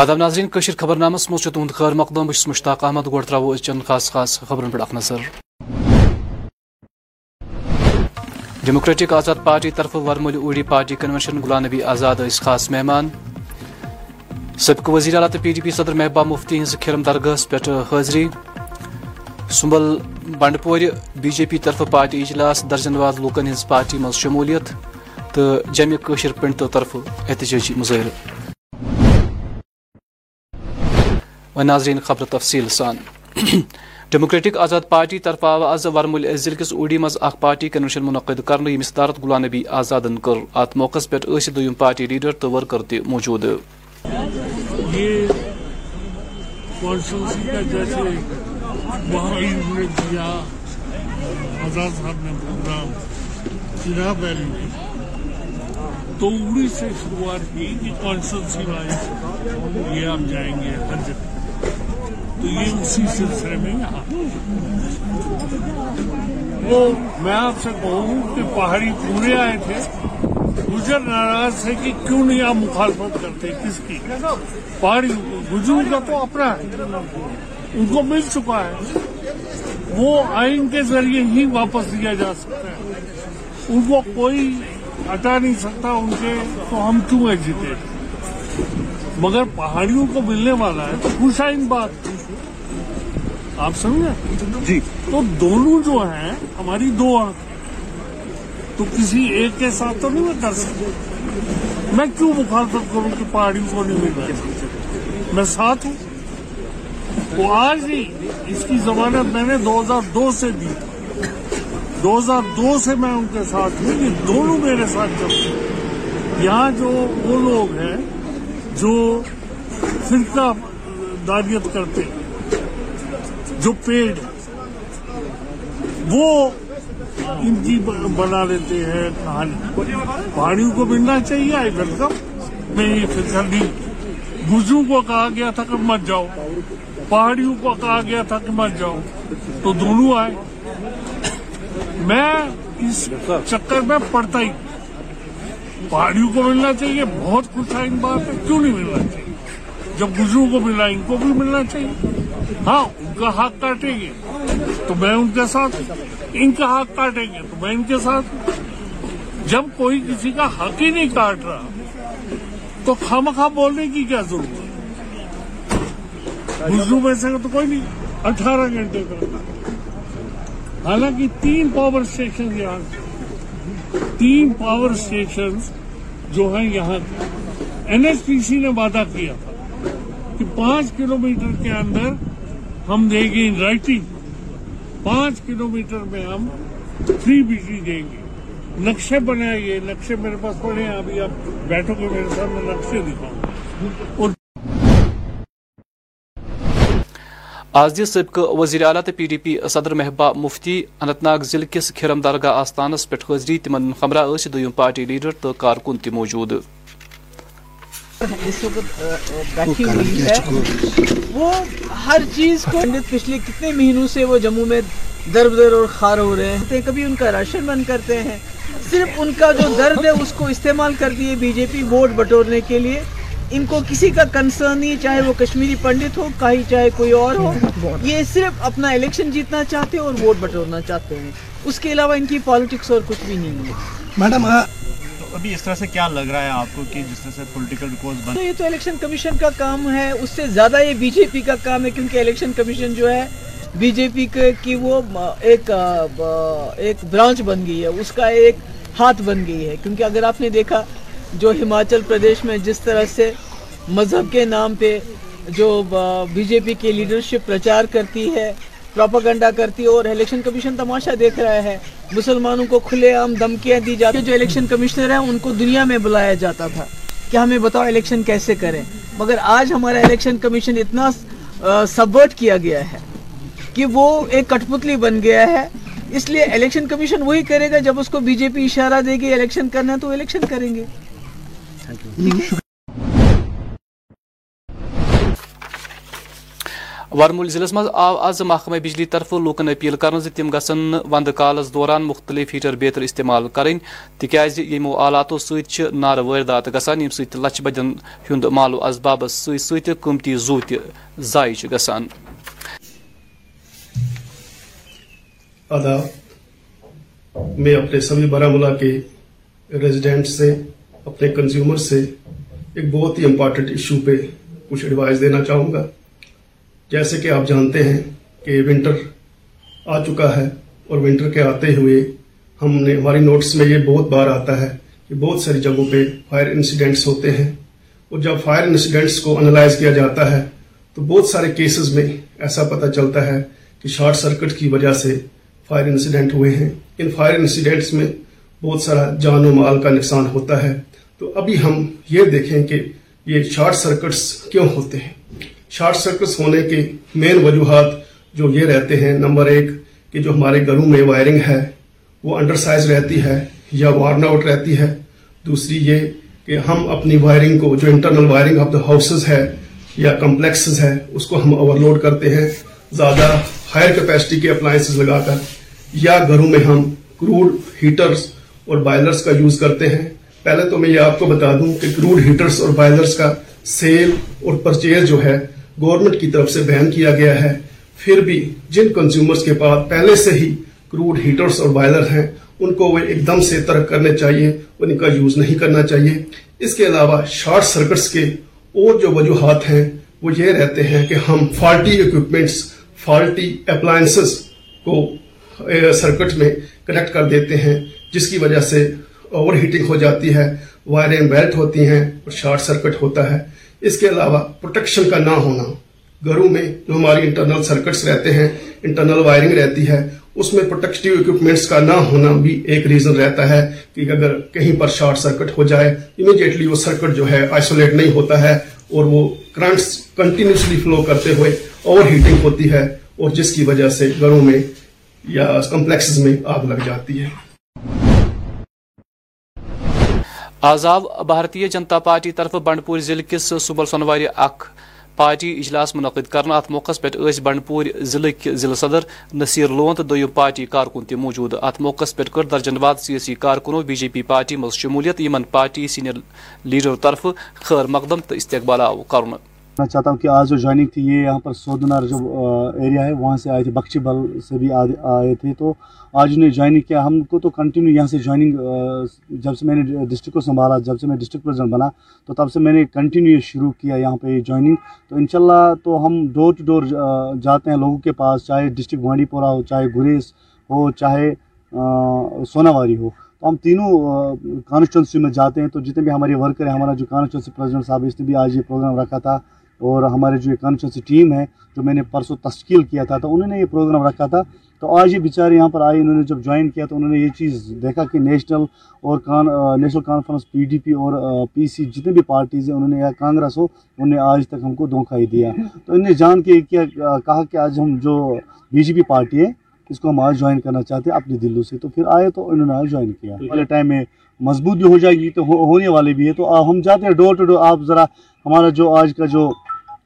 آداب ناظرین، کشیر خبر نامس مز تہد خیر مقدم بس مشتاق احمد گوڑ ترو چند خاص خاص خبرن پہ نظر ڈیموکریٹک آزاد پارٹی طرف ورمول اوڑی پارٹی کنونشن غلام نبی آزاد اس خاص مہمان. سبق وزیر اعلیٰ تو پی ڈی پی صدر محبوبہ مفتی ہز کھرم درگاہس پہ حاضری. سنبل بنڈپور بی جے پی طرف پارٹی اجلاس درجن واد لوکن ہز پارٹی مز شمولیت. تو جمع قشر پنڈتو طرف احتجاجی مظاہرہ. و ناظرین، خبر تفصیل سان۔ ڈیموکریٹک آزاد پارٹی طرف آو آز ورمل ضلع کس اوڑی مز اخ پارٹی کنونشن منعقد کرنے یمس صدارت غلام نبی آزادن کر۔ ات موقع پہ دویم پارٹی لیڈر تو ورکر تہ موجود آزاد صاحب نے پروگرام چناب ویلی میں تو اڑی سے شروعات کی کہ کانسٹیٹنسی وائز یہ آپ جائیں گے۔ ہر جگہ تو یہ اسی سلسلے میں یہاں۔ وہ میں آپ سے کہوں کہ پہاڑی پورے آئے تھے۔ گجر ناراض تھے کہ کیوں نہیں آپ مخالفت کرتے کس کی؟ پہاڑی گجروں کا تو اپنا ہے۔ ان کو مل چکا ہے۔ وہ آئین کے ذریعے ہی واپس دیا جا سکتا ہے۔ ان کو کوئی ہٹا نہیں سکتا ان کے تو ہم کیوں ایجیتے مگر پہاڑیوں کو ملنے والا ہے۔ تو خوش آئین بات۔ آپ سمجھے جی۔ تو دونوں جو ہیں ہماری دو آنکھ تو کسی ایک کے ساتھ تو نہیں میں کر سکتا۔ میں کیوں مخالفت کروں کہ پہاڑیوں کو نہیں مل رہا میں ساتھ ہوں۔ تو آج ہی اس کی ضمانت میں نے دو ہزار دو سے دی۔ دو ہزار دو سے میں ان کے ساتھ ہوں یہ دونوں میرے ساتھ چلتے ہیں یہاں جو وہ لوگ ہیں جو فرقہ داریت کرتے ہیں۔ جو پیڑ وہ ان کی بنا لیتے ہیں کہانی۔ پہاڑیوں کو ملنا چاہیے آئی ویلکم میں یہ فکر نہیں۔ گزروں کو کہا گیا تھا کہ مت جاؤ۔ پہاڑیوں کو کہا گیا تھا کہ مت جاؤ۔ تو دونوں آئے۔ میں اس چکر میں پڑتا ہی۔ پہاڑیوں کو ملنا چاہیے۔ بہت خوش آئین بات ہے۔ کیوں نہیں ملنا چاہیے؟ جب گزروں کو ملا، ان کو بھی ملنا چاہیے۔ ہاں ان کا حق کاٹیں گے۔ تو میں ان کے ساتھ، ان کا حق کاٹیں گے۔ تو میں ان کے ساتھ۔ جب کوئی کسی کا حق ہی نہیں کاٹ رہا، تو خامخواہ بولنے کی کیا ضرورت ہے؟ گزروں میں سے تو کوئی نہیں، اٹھارہ گھنٹے کا۔ حالانکہ تین پاور اسٹیشن یہاں تین پاور اسٹیشن جو ہیں یہاں این ایس پی سی نے وعدہ کیا تھا کہ پانچ کلومیٹر کے اندر ہم دیں گے ان رائٹنگ۔ پانچ کلومیٹر میں ہم فری بجلی دیں گے۔ نقشے بنائیے نقشے میرے پاس پڑے ہیں۔ ابھی آپ بیٹھو گے میرے ساتھ میں نقشے دکھاؤں اور آز دس سبق وزیر اعلیٰ تو پی ڈی پی صدر محبوبہ مفتی اننت ناگ ضلع کس کھرم درگاہ آستانس پہ حاضری تمن ہمراہ دویم پارٹی لیڈر تو کارکن تہ موجود۔ وقت بیٹھی ہوئی ہے۔ وہ ہر چیز کو پچھلے کتنے مہینوں سے وہ جموں میں در بدر اور خار ہو رہے ہیں۔ کبھی ان کا راشن بند کرتے ہیں۔ صرف ان کا جو درد ہے اس کو استعمال کر دیے بی جے پی ووٹ بٹورنے کے لیے۔ ان کو کسی کا کنسرن نہیں چاہے وہ کشمیری پنڈت ہو کہیں چاہے کوئی اور ہو۔ یہ صرف اپنا الیکشن جیتنا چاہتے ہیں اور ووٹ بٹورنا چاہتے ہیں۔ اس کے علاوہ ان کی پالیٹکس اور کچھ بھی نہیں ہے۔ میڈم ابھی اس طرح سے کیا لگ رہا ہے آپ کو کہ جس طرح سے پولیٹیکل ریکارڈ بن یہ تو الیکشن کمیشن کا کام ہے، اس سے زیادہ یہ بی جے پی کا کام ہے کیونکہ الیکشن کمیشن جو ہے بی جے پی کی وہ ایک ایک برانچ بن گئی ہے، اس کا ایک ہاتھ بن گئی ہے۔ کیونکہ اگر آپ نے دیکھا جو ہماچل پردیش میں جس طرح سے مذہب کے نام پہ جو بی جے پی کی لیڈرشپ پرچار کرتی ہے پروپاگنڈا کرتی ہے اور الیکشن کمیشن تماشا دیکھ رہا ہے۔ مسلمانوں کو کھلے عام دھمکیاں دی جاتی جو الیکشن کمشنر ہیں، ان کو دنیا میں بلایا جاتا تھا۔ کہ ہمیں بتاؤ الیکشن کیسے کریں۔ مگر آج ہمارا الیکشن کمیشن اتنا سبورٹ کیا گیا ہے کہ وہ ایک کٹ پتلی بن گیا ہے۔ اس لیے الیکشن کمیشن وہی کرے گا۔ جب اس کو بی جے پی اشارہ دے گی الیکشن کرنا تو الیکشن کریں گے۔ ورمول ضلع مز آو آز محکمہ بجلی طرف لوکن اپیل کرن تم گھن وند کالس دوران مختلف ہیٹر بیتر استعمال کریں تکیاز یمو آلاتو ست نار واردات گژھان یم سۭتۍ لچھ بدین ہند مال و ست ست قۭمتی زو تہ ضائع گژھان آداب میں اپنے سبھی بارامولہ کے ریزیڈنٹ سے اپنے کنزیومر سے ایک بہت ہی امپارٹنٹ ایشو پہ کچھ ایڈوائز دینا چاہوں گا جیسے کہ آپ جانتے ہیں کہ ونٹر آ چکا ہے اور ونٹر کے آتے ہوئے ہم نے ہماری نوٹس میں یہ بہت بار آتا ہے کہ بہت ساری جگہوں پہ فائر انسیڈنٹس ہوتے ہیں اور جب فائر انسیڈنٹس کو انالائز کیا جاتا ہے تو بہت سارے کیسز میں ایسا پتہ چلتا ہے کہ شارٹ سرکٹ کی وجہ سے فائر انسیڈنٹ ہوئے ہیں۔ ان فائر انسیڈنٹس میں بہت سارا جان و مال کا نقصان ہوتا ہے۔ تو ابھی ہم یہ دیکھیں کہ یہ شارٹ سرکٹس کیوں ہوتے ہیں۔ شارٹ سرکٹس ہونے کے مین وجوہات جو یہ رہتے ہیں، نمبر ایک کہ جو ہمارے گھروں میں وائرنگ ہے، وہ انڈر سائز رہتی ہے یا وارن آؤٹ رہتی ہے۔ دوسری یہ کہ ہم اپنی وائرنگ کو، جو internal wiring of the houses ہے یا کمپلیکسز ہے اس کو ہم اوور لوڈ کرتے ہیں۔ زیادہ ہائر کیپیسٹی کے اپلائنسز لگا کر یا گھروں میں ہم کروڈ ہیٹرز اور بائلرز کا یوز کرتے ہیں۔ پہلے تو میں یہ آپ کو بتا دوں کہ کروڈ ہیٹرز اور بائلرز کا سیل اور پرچیز جو ہے گورنمنٹ کی طرف سے بین کیا گیا ہے۔ پھر بھی جن کنزیومرز کے پاس پہلے سے ہی کروڈ ہیٹرز اور بائلر ہیں، ان کو وہ ایک دم سے ترک کرنے چاہیے، ان کا یوز نہیں کرنا چاہیے۔ اس کے علاوہ شارٹ سرکٹس کے اور جو وجوہات ہیں، وہ یہ رہتے ہیں کہ ہم فالٹی اکوپمنٹس فالٹی اپلائنسز کو سرکٹ میں کنیکٹ کر دیتے ہیں، جس کی وجہ سے اوور ہیٹنگ ہو جاتی ہے، وائریں بیلٹ ہوتی ہیں اور شارٹ سرکٹ ہوتا ہے۔ اس کے علاوہ پروٹیکشن کا نہ ہونا۔ گھروں میں جو ہماری انٹرنل سرکٹس رہتے ہیں انٹرنل وائرنگ رہتی ہے، اس میں پروٹیکٹیو اکوپمنٹس کا نہ ہونا بھی ایک ریزن رہتا ہے کہ اگر کہیں پر شارٹ سرکٹ ہو جائے امیڈیٹلی وہ سرکٹ جو ہے آئسولیٹ نہیں ہوتا ہے اور وہ کرنٹس کنٹینیوسلی فلو کرتے ہوئے اوور ہیٹنگ ہوتی ہے اور جس کی وجہ سے گھروں میں یا کمپلیکسز میں آگ لگ جاتی ہے۔ آزاو بھارتیہ جنتا پارٹی طرف بنڈپور ضلع کس صبل سونوار اخ پارٹی اجلاس منعقد کرنا ات موقع پہ بنڈپور ضلع ضلع صدر نصیر لون تو دم پارٹی کارکن تہ موجود۔ ات موقع پہ کر درجن واد سیاسی کارکنوں بی جے پی پارٹی مز شمولیت، یمن پارٹی سینئر لیڈر طرف خیر مقدم تو استقبال آو کرنا میں چاہتا ہوں کہ آج جو جوائننگ تھی، یہ یہاں پر سودنار جو ایریا ہے، وہاں سے آئے تھے، بخشی بل سے بھی آئے تھے۔ تو آج انہیں جوائننگ کیا، ہم کو تو کنٹینیو یہاں سے جوائننگ جب سے میں نے ڈسٹرک کو سنبھالا، جب سے میں ڈسٹرک پریزیڈنٹ بنا، تو تب سے میں نے کنٹینیو شروع کیا یہاں پہ جوائننگ تو انشاءاللہ تو ہم ڈور ٹو ڈور جاتے ہیں لوگوں کے پاس، چاہے ڈسٹرک بانڈی پورہ ہو، چاہے گریز ہو، چاہے سوناواری ہو۔ تو ہم تینوں کانسٹیچوئنسی میں جاتے ہیں۔ تو جتنے بھی ہمارے ورکر ہیں، ہمارا جو کانسٹیچوئنسی پریزیڈنٹ صاحب، اس نے بھی آج یہ پروگرام رکھا تھا۔ اور ہمارے جو کانسٹیچوئنسی ٹیم ہے جو میں نے پرسوں تشکیل کیا تھا تو انہوں نے یہ پروگرام رکھا تھا۔ تو آج یہ بیچارے یہاں پر آئے انہوں نے جب جوائن کیا تو انہوں نے یہ چیز دیکھا کہ نیشنل اور کان National Conference P D P اور پی سی جتنے بھی پارٹیز ہیں انہوں نے یا کانگریس ہو انہوں نے آج تک ہم کو دھوکہ ہی دیا۔ تو انہیں جان کے کیا کہا کہ آج ہم جو بی جے پی پارٹی ہے اس کو ہم آج جوائن کرنا چاہتے ہیں اپنے دلوں سے۔ تو پھر آئے تو انہوں نے آج جوائن کیا۔ والے ٹائم میں مضبوط بھی ہو جائے گی تو ہونے والے بھی ہے تو ہم جاتے ہیں ڈور ٹو ڈور آپ ذرا ہمارا جو آج کا جو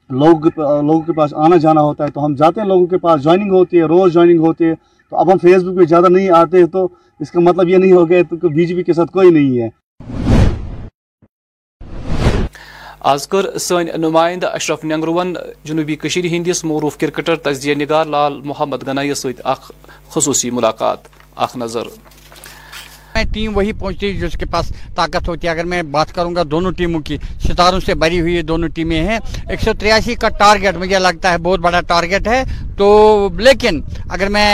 لوگ لوگوں کے پاس آنا جانا ہوتا ہے تو ہم جاتے ہیں، لوگوں کے پاس جوائننگ ہوتی ہے، روز جوائننگ ہوتی ہے۔ تو اب ہم فیس بک پہ زیادہ نہیں آتے تو اس کا مطلب یہ نہیں ہو گیا تو بی جے پی کے ساتھ کوئی نہیں ہے۔ آز کر سن نمائندہ اشرف نگرون جنوبی کشیر ہندس معروف کرکٹر تجزیہ نگار لال محمد گنائی ست خصوصی ملاقات۔ اخ نظر۔ میں ٹیم وہی پہنچتی جس کے پاس طاقت ہوتی ہے۔ اگر میں بات کروں گا دونوں ٹیموں کی، ستاروں سے بری ہوئی دونوں ٹیمیں ہیں۔ ایک سو تریاسی کا ٹارگیٹ مجھے لگتا ہے، بہت بڑا ٹارگیٹ ہے۔ تو لیکن اگر میں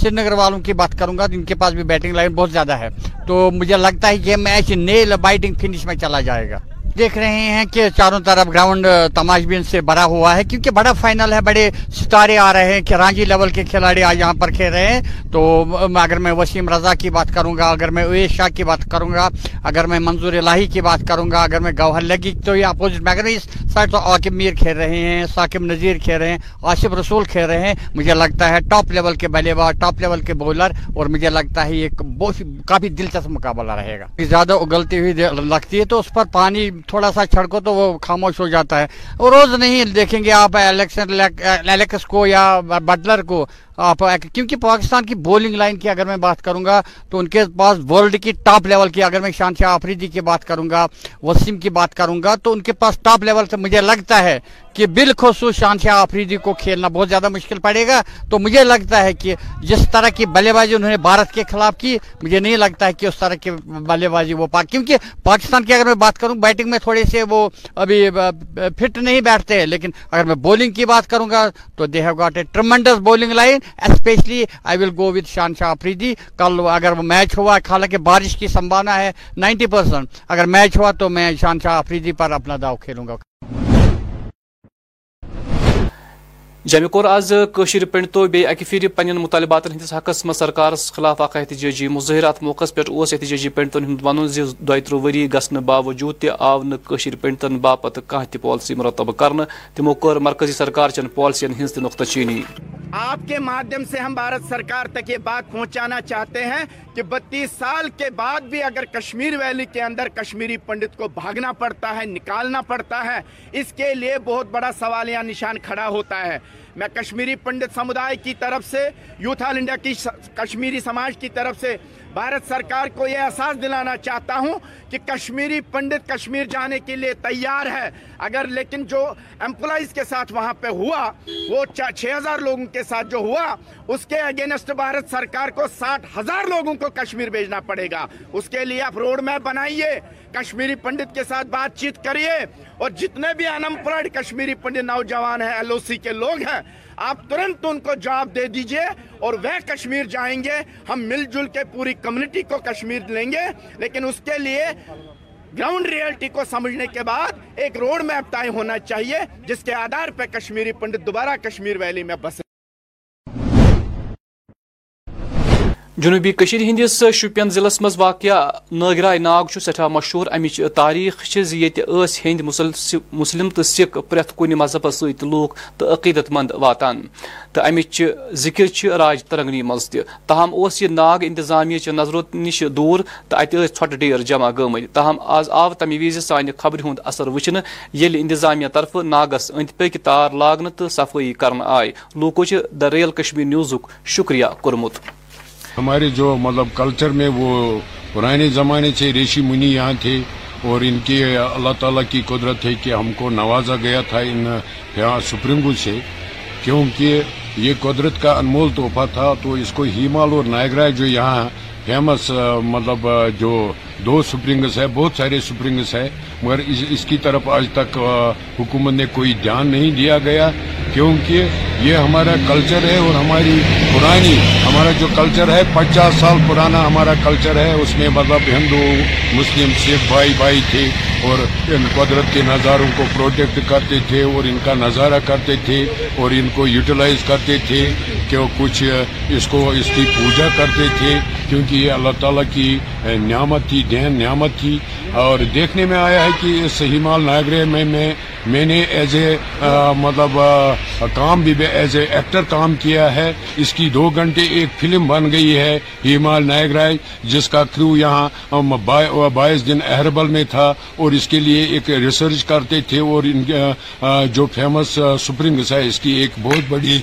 سری نگر والوں کی بات کروں گا تو ان کے پاس بھی بیٹنگ لائن بہت زیادہ ہے، تو مجھے لگتا ہے یہ میچ نیل بائٹنگ فنش میں چلا جائے گا۔ دیکھ رہے ہیں کہ چاروں طرف گراؤنڈ تماش بین سے بھرا ہوا ہے، کیونکہ بڑا فائنل ہے، بڑے ستارے آ رہے ہیں کہ رانجی لیول کے کھلاڑی آج یہاں پر کھیل رہے ہیں۔ تو اگر میں وسیم رضا کی بات کروں گا، اگر میں اویس شاہ کی بات کروں گا، اگر میں منظور الہی کی بات کروں گا، اگر میں گوہر لگی تو یہ اپوزٹ میں اگر اس سائڈ تو عاقب میر کھیل رہے ہیں، ثاقب نذیر کھیل رہے ہیں آصف رسول کھیل رہے ہیں۔ مجھے لگتا ہے ٹاپ لیول کے بلے باز ٹاپ لیول کے بولر اور مجھے لگتا ہے یہ بہت کافی دلچسپ مقابلہ رہے گا۔ زیادہ اگلتی ہوئی لگتی ہے تو اس پر پانی تھوڑا سا چھڑکو تو وہ خاموش ہو جاتا ہے۔ روز نہیں دیکھیں گے آپ الیکس کو یا بٹلر کو۔ کیونکہ پاکستان کی بولنگ لائن کی اگر میں بات کروں گا، تو ان کے پاس ورلڈ کی ٹاپ لیول کی اگر میں شان شاہ آفریدی کی بات کروں گا، وسیم کی بات کروں گا، تو ان کے پاس ٹاپ لیول سے مجھے لگتا ہے کہ بالخصوص شان شاہ آفریدی کو کھیلنا بہت زیادہ مشکل پڑے گا۔ تو مجھے لگتا ہے کہ جس طرح کی بلے بازی انہوں نے بھارت کے خلاف کی، مجھے نہیں لگتا ہے کہ اس طرح کی بلے بازی وہ پاک کیونکہ پاکستان کی اگر میں بات کروں بیٹنگ میں تھوڑے سے وہ ابھی فٹ نہیں بیٹھتے ہیں لیکن اگر میں بولنگ کی بات کروں گا، تو they have got a tremendous bowling line especially I will go with Shaheen Shah Afridi کل اگر وہ میچ ہوا، حالانکہ بارش کی سمبھانا ہے نائنٹی پرسنٹ اگر میچ ہوا تو میں شان شاہ آفریدی پر اپنا داؤ کھیلوں گا۔ جمہ کور آز کشیر پنڈ تو بی اکی پھر پنن مطالبات ہندس حقس میں سرکار خلاف اخ احتجاجی جی مظاہرہ ات موقع پہ اس احتجاجی جی پنڈتن ہند ون زی دۄیہِ وری ؤری گژھنہٕ باوجوٗد تہِ آو نہٕ کٲشِر پنڈتن باپتھ کانٛہہ تہِ مرتب کرنہٕ تِمو کٔر مرکزی سرکار چٮ۪ن پالسین ہٕنٛز تہِ نقطہ چینی۔ آپ کے مادم سے ہم بھارت سرکار تک یہ بات پہنچانا چاہتے ہیں کہ بتیس سال کے بعد بھی اگر کشمیر ویلی کے اندر کشمیری پنڈت کو بھاگنا پڑتا ہے، نکالنا پڑتا ہے، اس کے لیے بہت بڑا سوال یا نشان کھڑا ہوتا ہے۔ میں کشمیری پنڈت سمودائی کی طرف سے، یوتھ آل انڈیا کی کشمیری سماج کی طرف سے بھارت سرکار کو یہ احساس دلانا چاہتا ہوں کہ کشمیری پنڈت کشمیر جانے کے لیے تیار ہے۔ اگر لیکن جو امپلائز کے ساتھ وہاں پہ ہوا، وہ چھ ہزار لوگوں کے ساتھ جو ہوا، اس کے اگینسٹ بھارت سرکار کو ساٹھ ہزار لوگوں کو کشمیر بھیجنا پڑے گا۔ اس کے لیے آپ روڈ میپ بنائیے۔ کشمیری پنڈت کے ساتھ بات چیت کریے اور جتنے بھی ان کشمیری پنڈت نوجوان ہیں ایل او سی کے لوگ ہیں، آپ ترنت ان کو جواب دے دیجیے اور وہ کشمیر جائیں گے۔ ہم مل جل کے پوری کمیونٹی کو کشمیر لیں گے، لیکن اس کے لیے گراؤنڈ ریئلٹی کو سمجھنے کے بعد ایک روڈ میپ طے ہونا چاہیے، جس کے آدھار پہ کشمیری پنڈت دوبارہ کشمیر ویلی میں بسے جنوبی کشیر ہندس شپین ضلعس مز واقع ناگرائی ناگ سٹھا مشہور امچ تاریخ یت ہند مسلم تو سکھ پریت کن مذہب ست لوگ تو عقیدت مند واتان۔ تو امچ ذکر راج ترنگنی مز تاہم اس یہ ناگ انتظامیہ نظرو نش دور تو ات ٹھٹ ڈیر جمع گمت تاہم آز آو تمہ وز سانہ خبر ہند اثر وچن یل انتظامیہ طرف ناگس اند پک تار لاگن تو صفائی کرنے آئے۔ لوکو در ریل کشمیر نیوزک شکریہ کورمت ہمارے جو مطلب کلچر میں وہ پرانے زمانے سے ریشی منی یہاں تھے اور ان کی اللہ تعالیٰ کی قدرت ہے کہ ہم کو نوازا گیا تھا ان سپرنگو سے کیونکہ یہ قدرت کا انمول تحفہ تھا تو اس کو ہیمال اور نائگرا جو یہاں فیمس مطلب جو دو سپرنگس ہے بہت سارے سپرنگس ہے مگر اس, اس کی طرف آج تک حکومت نے کوئی دھیان نہیں دیا گیا کیونکہ یہ ہمارا کلچر ہے اور ہماری پرانی، ہمارا جو کلچر ہے، پچاس سال پرانا ہمارا کلچر ہے، اس میں مطلب ہندو، مسلم، سکھ بھائی بھائی تھے اور ان قدرت کے نظاروں کو پروٹیکٹ کرتے تھے اور ان کا نظارہ کرتے تھے اور ان کو یوٹیلائز کرتے تھے کہ وہ کچھ، اس کو، اس کی پوجا کرتے تھے کیونکہ یہ اللہ تعالیٰ کی نعمت تھی، دین نعمت تھی اور دیکھنے میں آیا ہے کہ اس ہمال ناگرے میں میں میں نے ایز اے مطلب کام بھی ایز اے ایکٹر کام کیا ہے۔ اس کی دو گھنٹے ایک فلم بن گئی ہے، ہیمال نائک رائے، جس کا کرو یہاں بائیس دن اہربل میں تھا۔ اور اس کے لیے ایک ریسرچ کرتے تھے۔ اور ان جو فیمس سپرنگس ہے، اس کی ایک بہت بڑی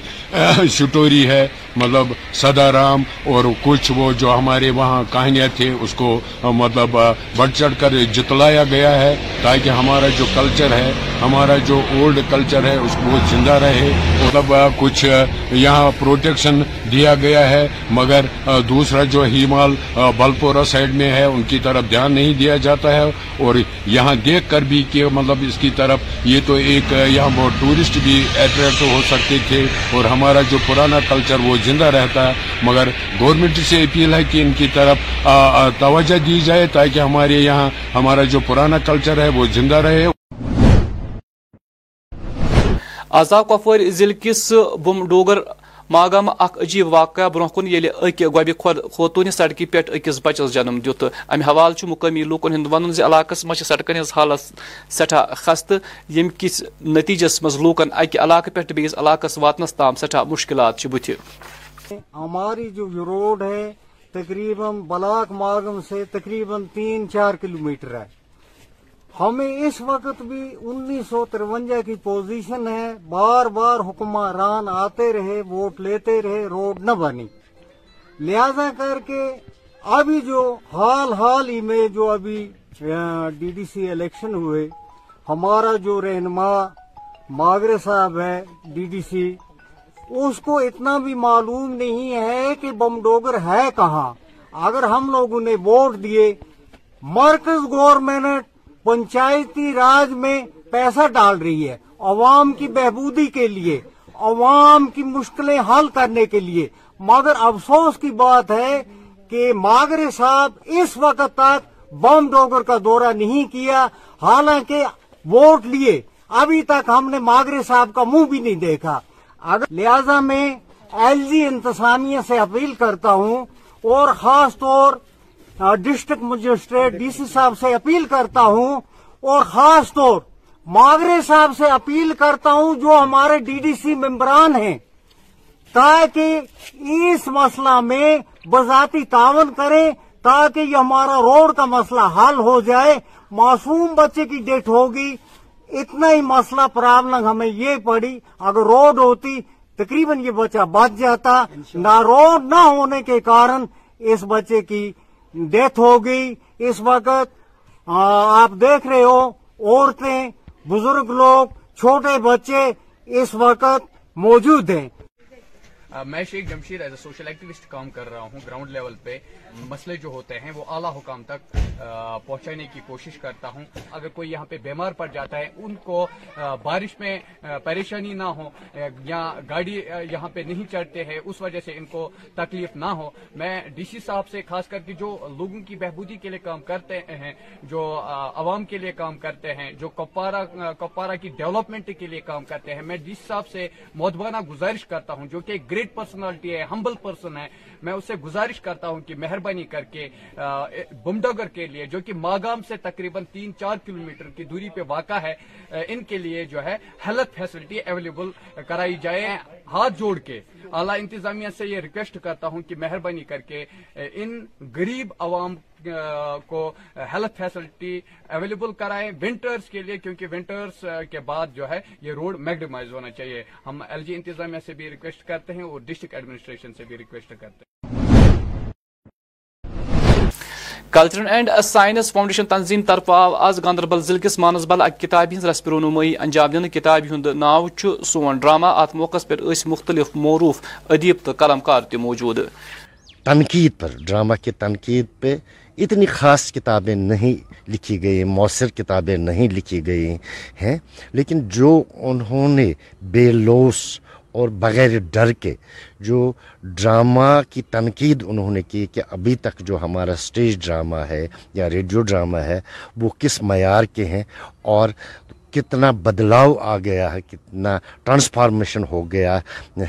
سٹوری ہے۔ مطلب سدا رام اور کچھ وہ جو ہمارے وہاں کہانیاں تھے، اس کو مطلب بڑھ چڑھ کر جتلایا گیا ہے تاکہ ہمارا جو کلچر ہے، ہم ہمارا جو اولڈ کلچر ہے، اس کو وہ زندہ رہے۔ مطلب کچھ یہاں پروٹیکشن دیا گیا ہے، مگر دوسرا جو ہیمال بلپورا سائڈ میں ہے، ان کی طرف دھیان نہیں دیا جاتا ہے۔ اور یہاں دیکھ کر بھی کہ مطلب اس کی طرف یہ تو ایک یہاں بہت ٹورسٹ بھی اٹریکٹ ہو سکتے تھے۔ اور ہمارا جو پرانا کلچر وہ زندہ رہتا ہے۔ مگر گورنمنٹ سے اپیل ہے کہ ان کی طرف توجہ دی جائے تاکہ ہمارے یہاں، ہمارا جو پرانا کلچر ہے وہ زندہ رہے۔ عذاب کپوار ضلع کس بم ڈوگر ماگام اخ عجیب واقعہ برہ کن یل اکہ گوبہ خود خوتون سڑکہ پہ اکس بچس جنم دت امہ حوالہ مقامی لوکن ہند ون علاقس مز سڑکن ہز حالت سٹھا خستہ یم کس نتیجس مز لوکن اکہ علاقہ پہ بیس علاقہ واتنس تام سٹھا مشکلات بت ہماری جو روڈ ہے، تقریباً بلاک ماگم سے تقریباً تین چار کلومیٹر ہے۔ ہمیں اس وقت بھی انیس سو ترونجا کی پوزیشن ہے۔ بار بار حکمران آتے رہے، ووٹ لیتے رہے، روڈ نہ بنی۔ لہذا کر کے ابھی جو حال حال ہی میں جو ابھی ڈی ڈی سی الیکشن ہوئے، ہمارا جو رہنما ماگرے صاحب ہے، ڈی ڈی سی، اس کو اتنا بھی معلوم نہیں ہے کہ بم ڈوگر ہے کہاں۔ اگر ہم لوگوں نے ووٹ دیے، مرکز گورنمنٹ پنچایتی راج میں پیسہ ڈال رہی ہے عوام کی بہبودی کے لیے، عوام کی مشکلیں حل کرنے کے لیے۔ مگر افسوس کی بات ہے کہ ماگرے صاحب اس وقت تک بم ڈوگر کا دورہ نہیں کیا، حالانکہ ووٹ لیے۔ ابھی تک ہم نے ماگرے صاحب کا منہ بھی نہیں دیکھا۔ اگر لہذا میں ایل جی انتظامیہ سے اپیل کرتا ہوں اور خاص طور ڈسٹرکٹ مجسٹریٹ ڈی سی صاحب سے اپیل کرتا ہوں اور خاص طور ماگرے صاحب سے اپیل کرتا ہوں جو ہمارے ڈی ڈی سی ممبران ہیں تاکہ اس مسئلہ میں بذاتی تعاون کریں تاکہ یہ ہمارا روڈ کا مسئلہ حل ہو جائے معصوم بچے کی ڈیتھ ہوگی۔ اتنا ہی مسئلہ پرابلم ہمیں یہ پڑی اگر روڈ ہوتی تقریباً یہ بچہ بچ جاتا نہ روڈ نہ ہونے کے کارن اس بچے کی ڈیتھ ہوگی اس وقت آپ دیکھ رہے ہو، عورتیں، بزرگ لوگ، چھوٹے بچے اس وقت موجود ہیں۔ میں Sheikh Jamshed as a social activist کام کر رہا ہوں گراؤنڈ لیول پہ۔ مسئلے جو ہوتے ہیں، وہ اعلیٰ حکام تک پہنچانے کی کوشش کرتا ہوں۔ اگر کوئی یہاں پہ بیمار پڑ جاتا ہے، ان کو بارش میں پریشانی نہ ہو یا گاڑی یہاں پہ نہیں چڑھتے ہیں، اس وجہ سے ان کو تکلیف نہ ہو۔ میں ڈی سی صاحب سے خاص کر کے جو لوگوں کی بہبودی کے لیے کام کرتے ہیں، جو عوام کے لیے کام کرتے ہیں، جو کپوارا کپوارا کی ڈیولپمنٹ کے لیے کام کرتے ہیں، میں ڈی سی صاحب سے مودبانہ گزارش کرتا ہوں، جو کہ گریٹ گریٹ پرسنالٹی ہے ہمبل پرسن ہے. میں اسے گزارش کرتا ہوں کہ مہربانی کر کے بمڈوگر کے لیے، جو کہ ماگام سے تقریباً تین چار کلومیٹر کی دوری پہ واقع ہے ان کے لیے جو ہے ہیلتھ فیسلٹی اویلیبل کرائی جائے ہاتھ جوڑ کے۔ اعلی انتظامیہ سے یہ ریکویسٹ کرتا ہوں کہ مہربانی کر کے ان غریب عوام کو ہیلتھ فیسلٹی اویلیبل کرائیں ونٹرز کے لیے کیونکہ ونٹرز کے بعد جو ہے یہ روڈ میگڈیمائز ہونا چاہیے۔ ہم ایل جی انتظامیہ سے بھی ریکویسٹ کرتے ہیں اور ڈسٹرکٹ ایڈمنسٹریشن سے بھی ریکویسٹ کرتے ہیں۔ کلچرل اینڈ سائنس فاؤنڈیشن تنظیم طرف آو آز گاندربل ضلع کس مانسبل اک کتاب ہز رسپ رونمائی انجام دن کتاب ہند ناو سون ڈرامہ ات موقع پر اس مختلف معروف ادیب تو قلمکار تہ موجود۔ تنقید پر ڈرامہ کی تنقید پہ اتنی خاص کتابیں نہیں لکھی گئی، مؤثر کتابیں نہیں لکھی گئی ہیں، لیکن جو انہوں نے بے لوس اور بغیر ڈر کے جو ڈرامہ کی تنقید انہوں نے کی کہ ابھی تک جو ہمارا اسٹیج ڈرامہ ہے یا ریڈیو ڈرامہ ہے، وہ کس معیار کے ہیں اور کتنا بدلاؤ آ گیا ہے، کتنا ٹرانسفارمیشن ہو گیا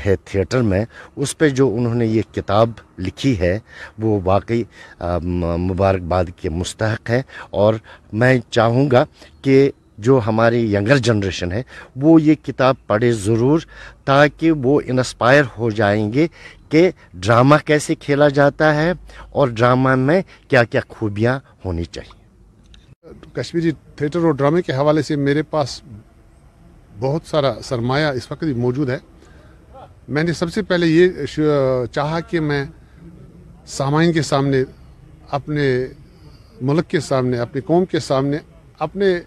ہے تھیٹر میں، اس پہ جو انہوں نے یہ کتاب لکھی ہے، وہ واقعی مبارکباد کے مستحق ہے اور میں چاہوں گا کہ جو ہماری ینگر جنریشن ہے، وہ یہ کتاب پڑھے ضرور، تاکہ وہ انسپائر ہو جائیں گے کہ ڈرامہ کیسے کھیلا جاتا ہے اور ڈرامہ میں کیا کیا خوبیاں ہونی چاہیے۔ کشمیری جی، تھیٹر اور ڈرامے کے حوالے سے میرے پاس بہت سارا سرمایہ اس وقت بھی موجود ہے۔ میں نے سب سے پہلے یہ چاہا کہ میں سامعین کے سامنے، اپنے ملک کے سامنے، اپنی قوم کے سامنے، اپنے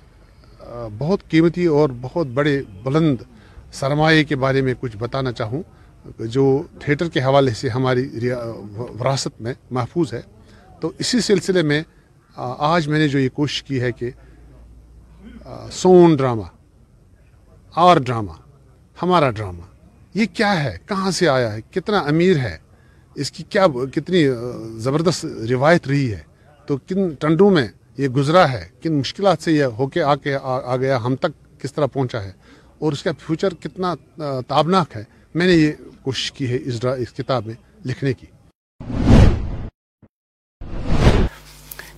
بہت قیمتی اور بہت بڑے بلند سرمایہ کے بارے میں کچھ بتانا چاہوں۔ جو تھیٹر کے حوالے سے ہماری وراثت میں محفوظ ہے۔ تو اسی سلسلے میں آج میں نے جو یہ کوشش کی ہے کہ سون ڈرامہ آر ڈرامہ ہمارا ڈرامہ یہ کیا ہے؟ کہاں سے آیا ہے؟ کتنا امیر ہے؟ اس کی کیا کتنی زبردست روایت رہی ہے؟ تو کن ٹنڈوں میں یہ گزرا ہے؟ کن مشکلات سے یہ ہو کے آ کے آ گیا؟ ہم تک کس طرح پہنچا ہے؟ اور اس کا فیوچر کتنا تابناک ہے؟ میں نے یہ کوشش کی ہے اس, اس کتاب میں لکھنے کی۔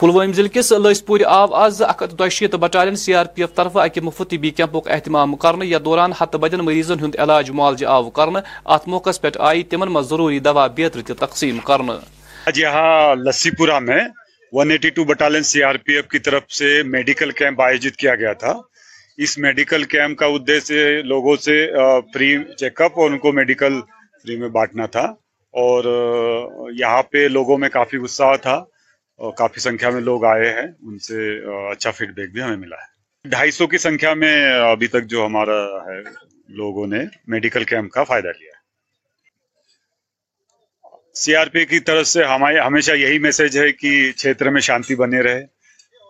پلوام ضلع کِس لس پور آو آز اک ہتھ دشیت battalion C R P F طرفہ اکہ مفت طبی کیمپُک اہتمام کرنے یا دوران ہتہ بدین مریضن ہُنٛد علاج معالجہ آو کرنے ات موقع پٮ۪ٹھ آیہِ تمن منٛز ضروری دوا بیترِ تہِ تقسیٖم کرنے آج یہاں لسی 182 battalion C R P F کی طرف سے میڈیکل کیمپ آیوجت کیا گیا تھا۔ اس میڈیکل کیمپ کا ادیشیہ لوگوں سے فری چیک اپ اور ان کو میڈیکل فری میں بانٹنا تھا۔ اور یہاں پہ لوگوں میں کافی غصہ تھا۔ کافی سنکھیا میں لوگ آئے ہیں، ان سے اچھا فیڈ بیک بھی ہمیں ملا ہے۔ ڈھائی سو کی سنکھیا میں ابھی تک جو ہمارا ہے، لوگوں نے میڈیکل کیمپ کا فائدہ لیا ہے۔ سی آر پی کی طرف سے ہمارے ہمیشہ یہی میسج ہے کہ چھیتر میں شانتی بنے رہے۔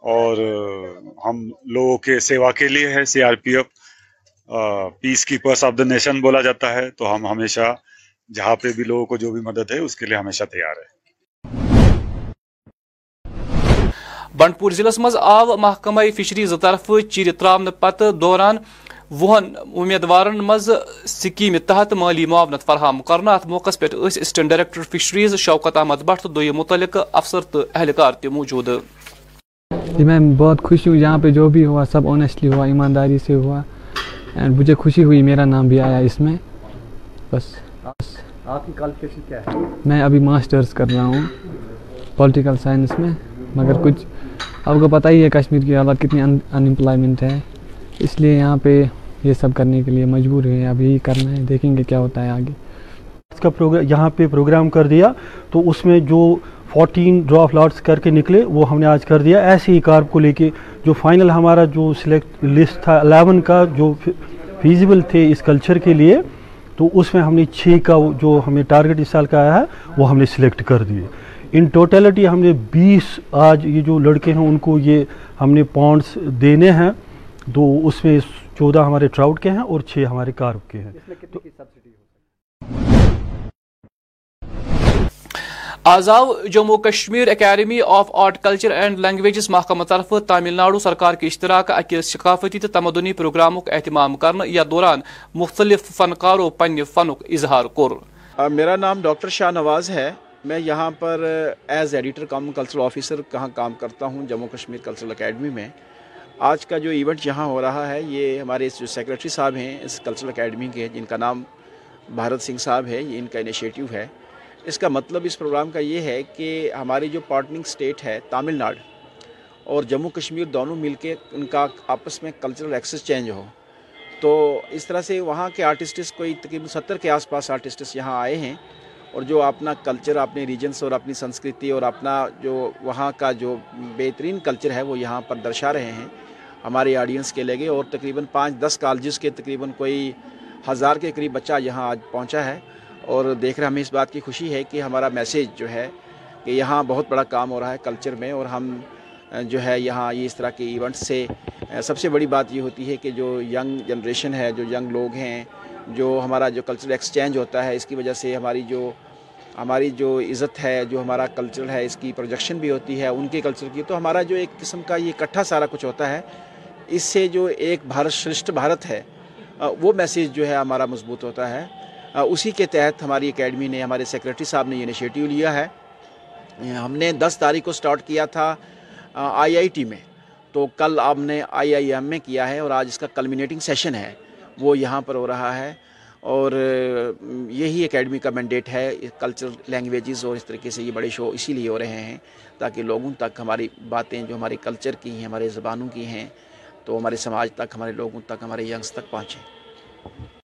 اور ہم لوگوں کے سیوا کے لیے ہے C R P F peace keepers of the nation بولا جاتا ہے۔ تو ہم ہمیشہ جہاں پہ بھی لوگوں کو جو بھی مدد ہے، اس کے لیے ہمیشہ تیار ہے بنڈ پور ضلع مز آو محکمہ فشری زرف چیر تراؤن پتہ دوران وہن امیدوارن مز سکیم تحت مالی معاونت فراہم کرنا ات موقع پہ assistant director fisheries Shaukat Ahmad Bhat تو متعلق افسر تو اہلکار تہ موجود۔ جی، میں بہت خوش ہوں۔ یہاں پہ جو بھی ہوا سب آنیسٹلی ہوا ایمانداری سے ہوا۔ اینڈ مجھے خوشی ہوئی میرا نام بھی آیا اس میں۔ بس۔ آپ کی کوالیفکیشن کیا ہے؟ میں ابھی ماسٹرز کر رہا ہوں۔ پولیٹیکل سائنس میں مگر کچھ آپ کو پتہ ہی ہے کشمیر کی حالات کتنی ان امپلائمنٹ ہے۔ اس لیے یہاں پہ یہ سب کرنے کے لیے مجبور ہیں۔ اب یہی کرنا ہے، دیکھیں گے کیا ہوتا ہے آگے۔ اس کا پروگرام یہاں پہ پروگرام کر دیا تو اس میں جو فورٹین ڈراف لاٹس کر کے نکلے، وہ ہم نے آج کر دیا۔ ایسے ہی کارپ کو لے کے جو فائنل ہمارا جو سلیکٹ لسٹ تھا الیون کا جو فیزیبل تھے اس کلچر کے لیے، تو اس میں ہم نے چھ کا جو ہمیں ٹارگٹ اس سال کا آیا ہے، وہ ہم نے سلیکٹ کر دیے۔ ان ٹوٹیلٹی ہم نے بیس آج یہ جو لڑکے ہیں ان کو یہ ہم نے پانڈز دینے ہیں۔ تو اس میں چودہ ہمارے ٹراؤٹ کے ہیں اور چھے ہمارے کارپ کے ہیں۔ آزاو Jammu Kashmir academy of art culture and languages محکمہ طرف تامل ناڈو سرکار کے اشتراک اکس ثقافتی تو تمدنی پروگراموں کا اہتمام کرنا یا دوران مختلف فنکاروں پنہ فنک اظہار کر۔ میرا نام ڈاکٹر شاہ نواز ہے۔ میں یہاں پر as editor cum cultural officer کہاں کام کرتا ہوں؟ جموں کشمیر کلچرل اکیڈمی میں۔ آج کا جو ایونٹ یہاں ہو رہا ہے، یہ ہمارے جو سیکرٹری صاحب ہیں اس کلچرل اکیڈمی کے، جن کا نام بھارت سنگھ صاحب ہے، یہ ان کا انیشیٹو ہے۔ اس کا مطلب اس پروگرام کا یہ ہے کہ ہماری جو پارٹننگ سٹیٹ ہے، تامل ناڈ اور جموں کشمیر دونوں مل کے ان کا آپس میں کلچرل ایکسس چینج ہو۔ تو اس طرح سے وہاں کے آرٹسٹس کوئی تقریباً ستر کے آس پاس آرٹسٹس یہاں آئے ہیں۔ اور جو اپنا کلچر اپنے ریجنس اور اپنی سنسکرتی اور اپنا جو وہاں کا جو بہترین کلچر ہے، وہ یہاں پر درشا رہے ہیں۔ ہمارے آڈینس کے لگے اور تقریباً پانچ، دس کالجز کے تقریباً کوئی ہزار کے قریب بچہ یہاں آج پہنچا ہے۔ اور دیکھ رہے، ہمیں اس بات کی خوشی ہے کہ ہمارا میسیج جو ہے کہ یہاں بہت بڑا کام ہو رہا ہے کلچر میں۔ اور ہم جو ہے یہاں یہ اس طرح کے ایونٹ سے، سب سے بڑی بات یہ ہوتی ہے کہ جو ینگ جنریشن ہے، جو ینگ لوگ ہیں جو ہمارا جو کلچرل ایکسچینج ہوتا ہے، اس کی وجہ سے ہماری جو ہماری جو عزت ہے، جو ہمارا کلچر ہے، اس کی پروجیکشن بھی ہوتی ہے، ان کے کلچر کی۔ تو ہمارا جو ایک قسم کا یہ اکٹھا سارا کچھ ہوتا ہے، اس سے جو ایک بھارت شرشت بھارت ہے وہ میسیج جو ہے ہمارا مضبوط ہوتا ہے۔ اسی کے تحت ہماری اکیڈمی نے، ہمارے سیکرٹری صاحب نے یہ لیا ہے۔ ہم نے دس تاریخ کو سٹارٹ کیا تھا آئی آئی ٹی میں۔ تو کل آپ نے آئی آئی ایم میں کیا ہے اور آج اس کا کلمینیٹنگ سیشن ہے۔ وہ یہاں پر ہو رہا ہے اور یہی اکیڈمی کا مینڈیٹ ہے کلچرل لینگویجز اور اس طریقے سے یہ بڑے شو اسی لیے ہو رہے ہیں تاکہ لوگوں تک ہماری باتیں جو ہمارے کلچر کی ہیں، ہمارے زبانوں کی ہیں، تو ہمارے سماج تک، ہمارے لوگوں تک، ہمارے ینگس تک پہنچیں۔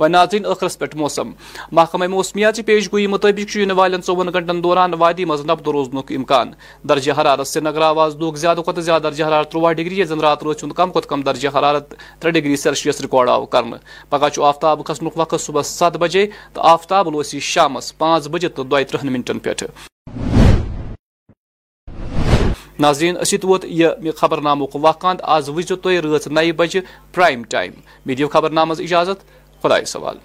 و ناظرین ٲخرس پٮ۪ٹھ موسم۔ محکمہ موسمیات پیش گویی مطابق چھُ یِنہٕ والٮ۪ن ژۄوُہن دوران وادی منٛز نبد روزنُک امکان۔ درجہ حرارت سرینگر آواز لوگ زیادٕ کھۄتہٕ زیادٕ درجہ حرارت ترٛوواہ ڈگری ییٚتہِ زن راتہٕ رٲژ ہُنٛد کم کھۄتہٕ کم درجہ حرارت ترٛےٚ ڈگری سیلسیس رِکارڈ آو کرنہٕ۔ پگہہ چھُ آفتاب کھسنُک وقت صبحس سَتھ بجے تہٕ آفتاب لوس یہِ شامس پانٛژھ بجے تہٕ دۄیہِ ترٕٛہن منٹن پٮ۪ٹھ۔ ناظرین اسی ووت یہ خبر نامک وقت آز وچ تھی رات نیہِ بجہ پرائم ٹائم مے دِیو خبر نامس اجازت۔ خدا سوال.